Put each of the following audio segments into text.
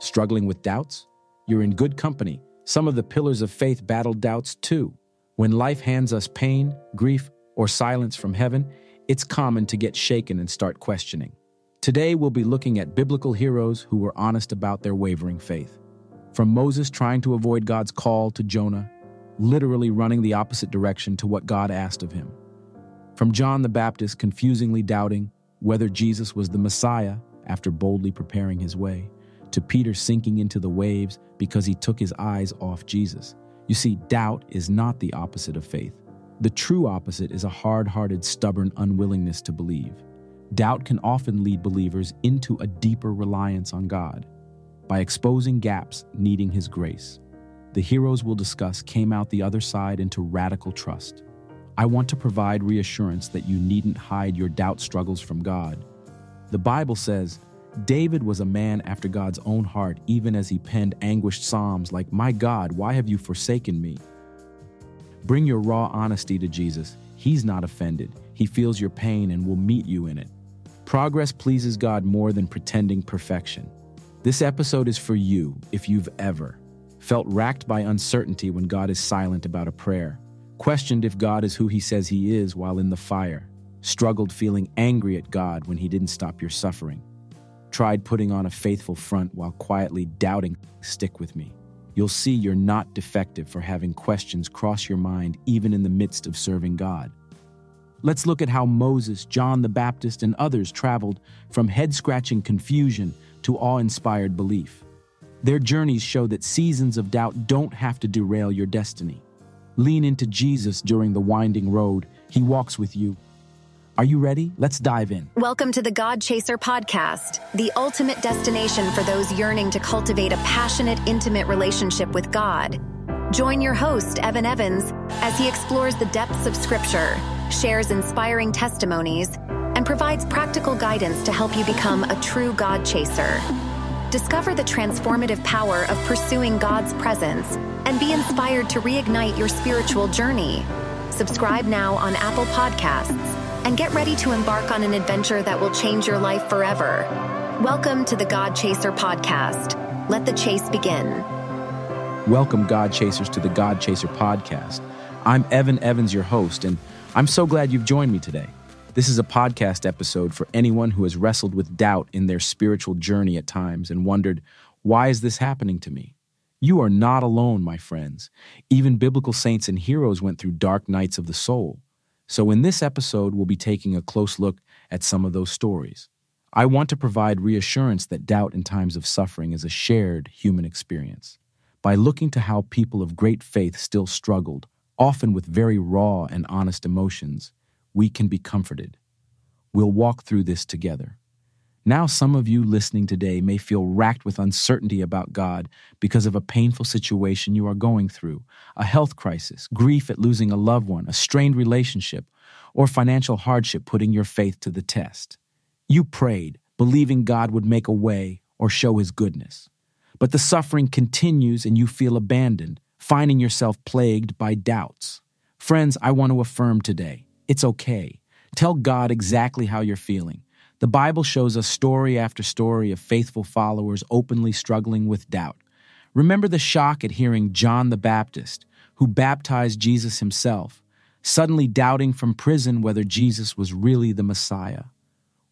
Struggling with doubts? You're in good company. Some of the pillars of faith battle doubts too. When life hands us pain, grief, or silence from heaven, it's common to get shaken and start questioning. Today, we'll be looking at biblical heroes who were honest about their wavering faith. From Moses trying to avoid God's call to Jonah, literally running the opposite direction to what God asked of him. From John the Baptist confusingly doubting whether Jesus was the Messiah after boldly preparing his way, to Peter sinking into the waves because he took his eyes off Jesus. You see, doubt is not the opposite of faith. The true opposite is a hard hearted, stubborn unwillingness to believe. Doubt can often lead believers into a deeper reliance on God by exposing gaps needing His grace. The heroes we'll discuss came out the other side into radical trust. I want to provide reassurance that you needn't hide your doubt struggles from God. The Bible says, David was a man after God's own heart, even as he penned anguished psalms like, My God, why have you forsaken me? Bring your raw honesty to Jesus. He's not offended. He feels your pain and will meet you in it. Progress pleases God more than pretending perfection. This episode is for you if you've ever felt racked by uncertainty when God is silent about a prayer, questioned if God is who he says he is while in the fire, struggled feeling angry at God when he didn't stop your suffering, tried putting on a faithful front while quietly doubting, stick with me. You'll see you're not defective for having questions cross your mind even in the midst of serving God. Let's look at how Moses, John the Baptist, and others traveled from head scratching confusion to awe inspired belief. Their journeys show that seasons of doubt don't have to derail your destiny. Lean into Jesus during the winding road, He walks with you. Are you ready? Let's dive in. Welcome to the God Chaser podcast, the ultimate destination for those yearning to cultivate a passionate, intimate relationship with God. Join your host, Evan Evans, as he explores the depths of Scripture, shares inspiring testimonies, and provides practical guidance to help you become a true God chaser. Discover the transformative power of pursuing God's presence and be inspired to reignite your spiritual journey. Subscribe now on Apple Podcasts and get ready to embark on an adventure that will change your life forever. Welcome to the God Chaser podcast. Let the chase begin. Welcome, God Chasers, to the God Chaser podcast. I'm Evan Evans, your host, and I'm so glad you've joined me today. This is a podcast episode for anyone who has wrestled with doubt in their spiritual journey at times and wondered, why is this happening to me? You are not alone, my friends. Even biblical saints and heroes went through dark nights of the soul. So, in this episode, we'll be taking a close look at some of those stories. I want to provide reassurance that doubt in times of suffering is a shared human experience. By looking to how people of great faith still struggled, often with very raw and honest emotions, we can be comforted. We'll walk through this together. Now, some of you listening today may feel racked with uncertainty about God because of a painful situation you are going through a health crisis, grief at losing a loved one, a strained relationship, or financial hardship putting your faith to the test. You prayed, believing God would make a way or show his goodness. But the suffering continues and you feel abandoned, finding yourself plagued by doubts. Friends, I want to affirm today it's okay. Tell God exactly how you're feeling. The Bible shows us story after story of faithful followers openly struggling with doubt. Remember the shock at hearing John the Baptist, who baptized Jesus himself, suddenly doubting from prison whether Jesus was really the Messiah,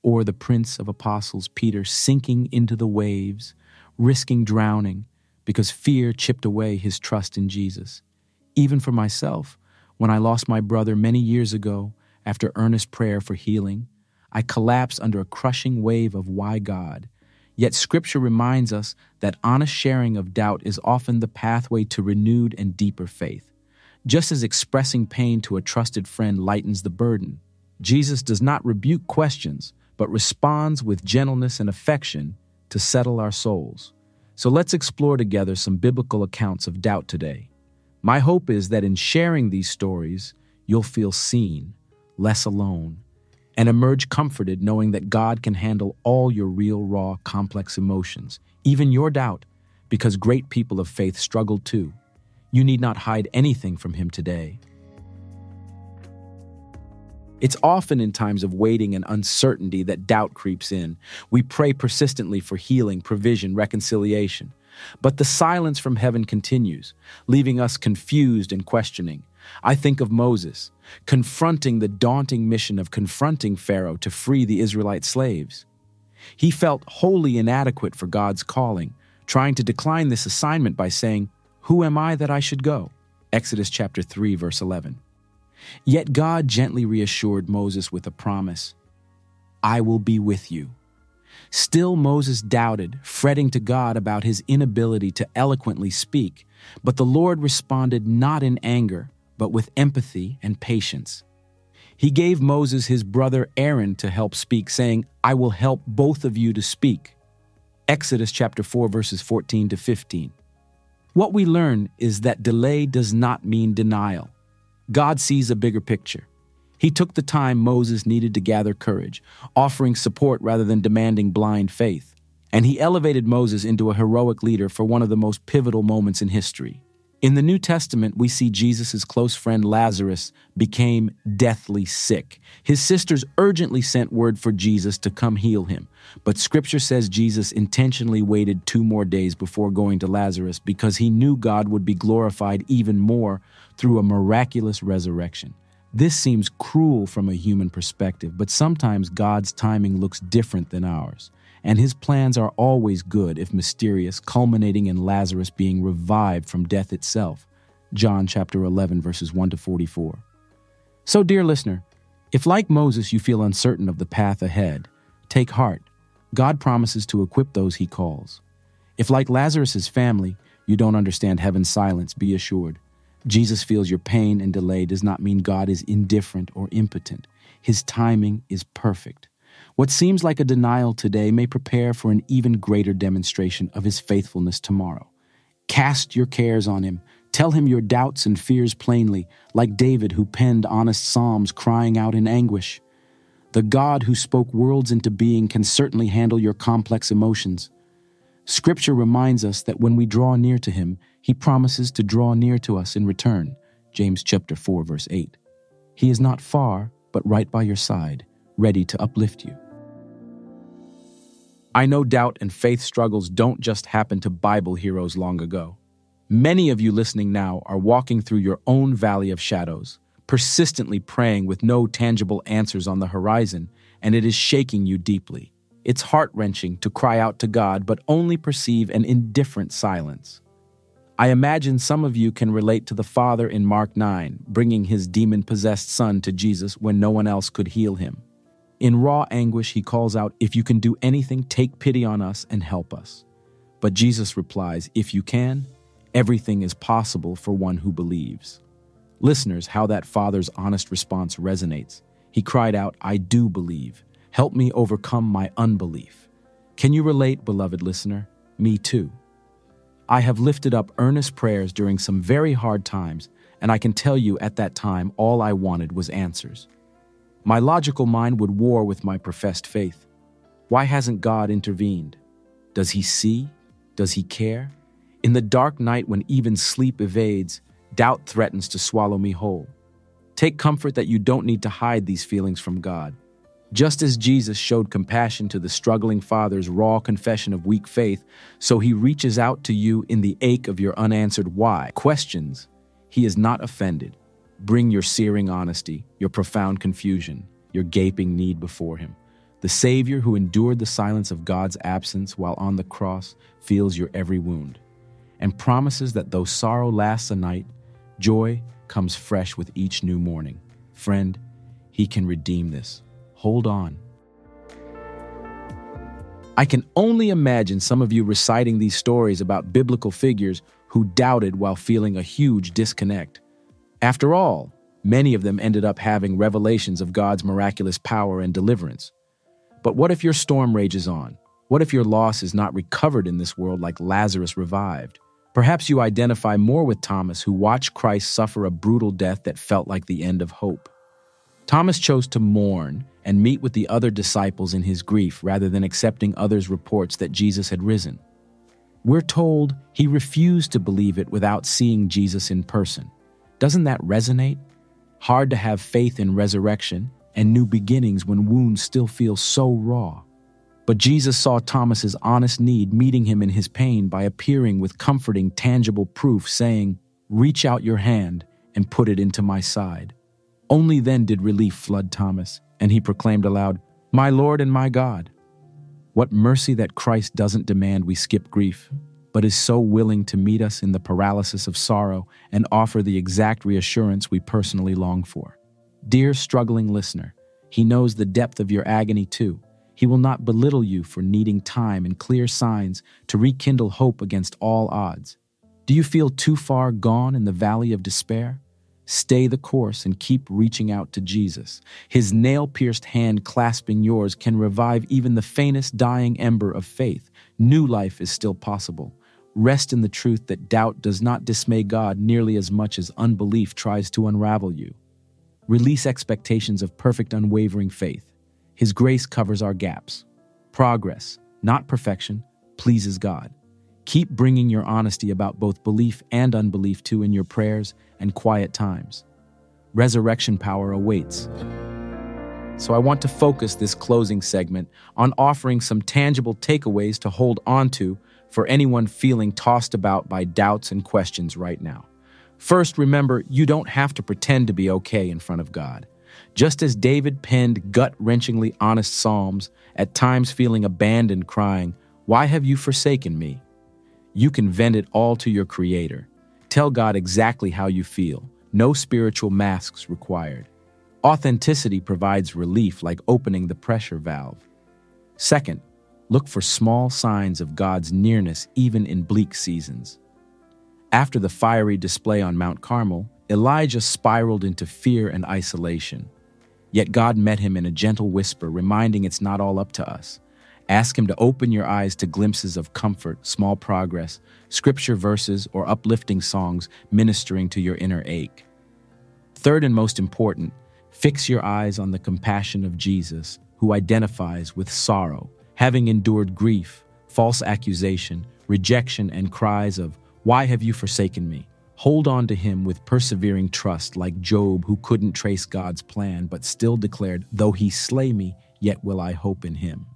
or the Prince of Apostles Peter sinking into the waves, risking drowning because fear chipped away his trust in Jesus. Even for myself, when I lost my brother many years ago after earnest prayer for healing, I collapsed under a crushing wave of why God. Yet Scripture reminds us that honest sharing of doubt is often the pathway to renewed and deeper faith. Just as expressing pain to a trusted friend lightens the burden, Jesus does not rebuke questions, but responds with gentleness and affection to settle our souls. So let's explore together some biblical accounts of doubt today. My hope is that in sharing these stories, you'll feel seen, less alone, and emerge comforted knowing that God can handle all your real, raw, complex emotions, even your doubt, because great people of faith struggle too. You need not hide anything from Him today. It's often in times of waiting and uncertainty that doubt creeps in. We pray persistently for healing, provision, reconciliation. But the silence from heaven continues, leaving us confused and questioning. I think of Moses, confronting the daunting mission of confronting Pharaoh to free the Israelite slaves. He felt wholly inadequate for God's calling, trying to decline this assignment by saying, Who am I that I should go? Exodus chapter 3 verse 11. Yet God gently reassured Moses with a promise, I will be with you. Still, Moses doubted, fretting to God about his inability to eloquently speak, but the Lord responded not in anger, but with empathy and patience. He gave Moses his brother Aaron to help speak, saying, I will help both of you to speak. Exodus chapter 4 verses 14 to 15. What we learn is that delay does not mean denial. God sees a bigger picture. He took the time Moses needed to gather courage, offering support rather than demanding blind faith. And he elevated Moses into a heroic leader for one of the most pivotal moments in history. In the New Testament, we see Jesus' close friend Lazarus became deathly sick. His sisters urgently sent word for Jesus to come heal him. But scripture says Jesus intentionally waited two more days before going to Lazarus because he knew God would be glorified even more through a miraculous resurrection. This seems cruel from a human perspective, but sometimes God's timing looks different than ours, and his plans are always good if mysterious, culminating in Lazarus being revived from death itself. John chapter 11 verses 1 to 44. So dear listener, if like Moses you feel uncertain of the path ahead, take heart. God promises to equip those he calls. If like Lazarus's family, you don't understand heaven's silence, be assured Jesus feels your pain and delay does not mean God is indifferent or impotent. His timing is perfect. What seems like a denial today may prepare for an even greater demonstration of his faithfulness tomorrow. Cast your cares on him. Tell him your doubts and fears plainly, like David who penned honest psalms crying out in anguish. The God who spoke worlds into being can certainly handle your complex emotions. Scripture reminds us that when we draw near to him, he promises to draw near to us in return. James chapter 4 verse 8. He is not far, but right by your side, ready to uplift you. I know doubt and faith struggles don't just happen to Bible heroes long ago. Many of you listening now are walking through your own valley of shadows, persistently praying with no tangible answers on the horizon, and it is shaking you deeply. It's heart wrenching to cry out to God, but only perceive an indifferent silence. I imagine some of you can relate to the father in Mark 9, bringing his demon possessed son to Jesus when no one else could heal him. In raw anguish, he calls out, If you can do anything, take pity on us and help us. But Jesus replies, If you can, everything is possible for one who believes. Listeners, how that father's honest response resonates. He cried out, I do believe. Help me overcome my unbelief. Can you relate, beloved listener? Me too. I have lifted up earnest prayers during some very hard times, and I can tell you at that time all I wanted was answers. My logical mind would war with my professed faith. Why hasn't God intervened? Does he see? Does he care? In the dark night when even sleep evades, doubt threatens to swallow me whole. Take comfort that you don't need to hide these feelings from God. Just as Jesus showed compassion to the struggling father's raw confession of weak faith, so he reaches out to you in the ache of your unanswered why questions. He is not offended. Bring your searing honesty, your profound confusion, your gaping need before him. The Savior who endured the silence of God's absence while on the cross feels your every wound and promises that though sorrow lasts a night, joy comes fresh with each new morning. Friend, he can redeem this. Hold on. I can only imagine some of you reciting these stories about biblical figures who doubted while feeling a huge disconnect. After all, many of them ended up having revelations of God's miraculous power and deliverance. But what if your storm rages on? What if your loss is not recovered in this world like Lazarus revived? Perhaps you identify more with Thomas, who watched Christ suffer a brutal death that felt like the end of hope. Thomas chose to mourn and meet with the other disciples in his grief rather than accepting others' reports that Jesus had risen. We're told he refused to believe it without seeing Jesus in person. Doesn't that resonate? Hard to have faith in resurrection and new beginnings when wounds still feel so raw. But Jesus saw Thomas's honest need meeting him in his pain by appearing with comforting, tangible proof, saying, Reach out your hand and put it into my side. Only then did relief flood Thomas, and he proclaimed aloud, My Lord and my God. What mercy that Christ doesn't demand we skip grief, but is so willing to meet us in the paralysis of sorrow and offer the exact reassurance we personally long for. Dear struggling listener, he knows the depth of your agony too. He will not belittle you for needing time and clear signs to rekindle hope against all odds. Do you feel too far gone in the valley of despair? Stay the course and keep reaching out to Jesus. His nail pierced hand clasping yours can revive even the faintest dying ember of faith. New life is still possible. Rest in the truth that doubt does not dismay God nearly as much as unbelief tries to unravel you. Release expectations of perfect, unwavering faith. His grace covers our gaps. Progress, not perfection, pleases God. Keep bringing your honesty about both belief and unbelief to in your prayers and quiet times. Resurrection power awaits. So, I want to focus this closing segment on offering some tangible takeaways to hold on to for anyone feeling tossed about by doubts and questions right now. First, remember you don't have to pretend to be okay in front of God. Just as David penned gut wrenchingly honest psalms, at times feeling abandoned, crying, Why have you forsaken me? You can vent it all to your Creator. Tell God exactly how you feel. No spiritual masks required. Authenticity provides relief like opening the pressure valve. Second, look for small signs of God's nearness even in bleak seasons. After the fiery display on Mount Carmel, Elijah spiraled into fear and isolation. Yet God met him in a gentle whisper, reminding it's not all up to us. Ask Him to open your eyes to glimpses of comfort, small progress, scripture verses, or uplifting songs ministering to your inner ache. Third and most important, fix your eyes on the compassion of Jesus, who identifies with sorrow, having endured grief, false accusation, rejection, and cries of, Why have you forsaken me? Hold on to him with persevering trust, like Job, who couldn't trace God's plan, but still declared, Though he slay me, yet will I hope in him.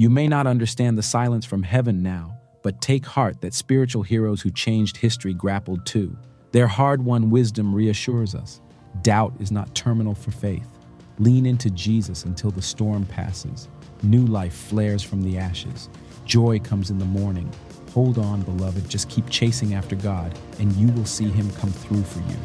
You may not understand the silence from heaven now, but take heart that spiritual heroes who changed history grappled too. Their hard won wisdom reassures us. Doubt is not terminal for faith. Lean into Jesus until the storm passes. New life flares from the ashes. Joy comes in the morning. Hold on, beloved. Just keep chasing after God, and you will see Him come through for you.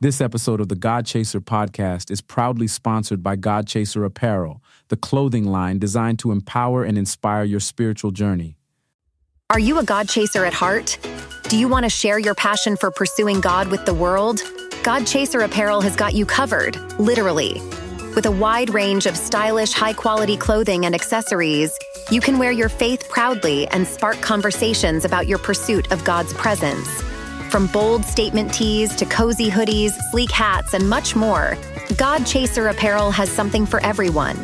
This episode of the God Chaser podcast is proudly sponsored by God Chaser Apparel, the clothing line designed to empower and inspire your spiritual journey. Are you a God chaser at heart? Do you want to share your passion for pursuing God with the world? God Chaser Apparel has got you covered, literally. With a wide range of stylish, high quality clothing and accessories, you can wear your faith proudly and spark conversations about your pursuit of God's presence. From bold statement tees to cozy hoodies, sleek hats, and much more, God Chaser Apparel has something for everyone.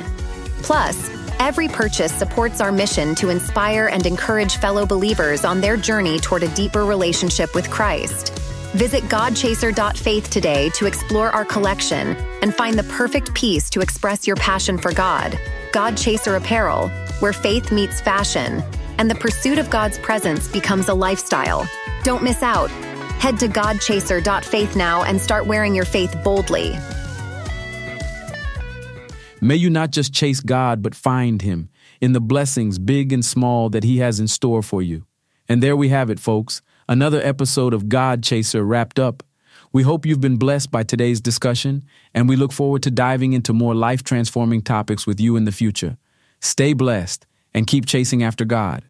Plus, every purchase supports our mission to inspire and encourage fellow believers on their journey toward a deeper relationship with Christ. Visit GodChaser.faith today to explore our collection and find the perfect piece to express your passion for God. God Chaser Apparel, where faith meets fashion, and the pursuit of God's presence becomes a lifestyle. Don't miss out. Head to godchaser.faith now and start wearing your faith boldly. May you not just chase God, but find Him in the blessings, big and small, that He has in store for you. And there we have it, folks. Another episode of God Chaser wrapped up. We hope you've been blessed by today's discussion, and we look forward to diving into more life transforming topics with you in the future. Stay blessed and keep chasing after God.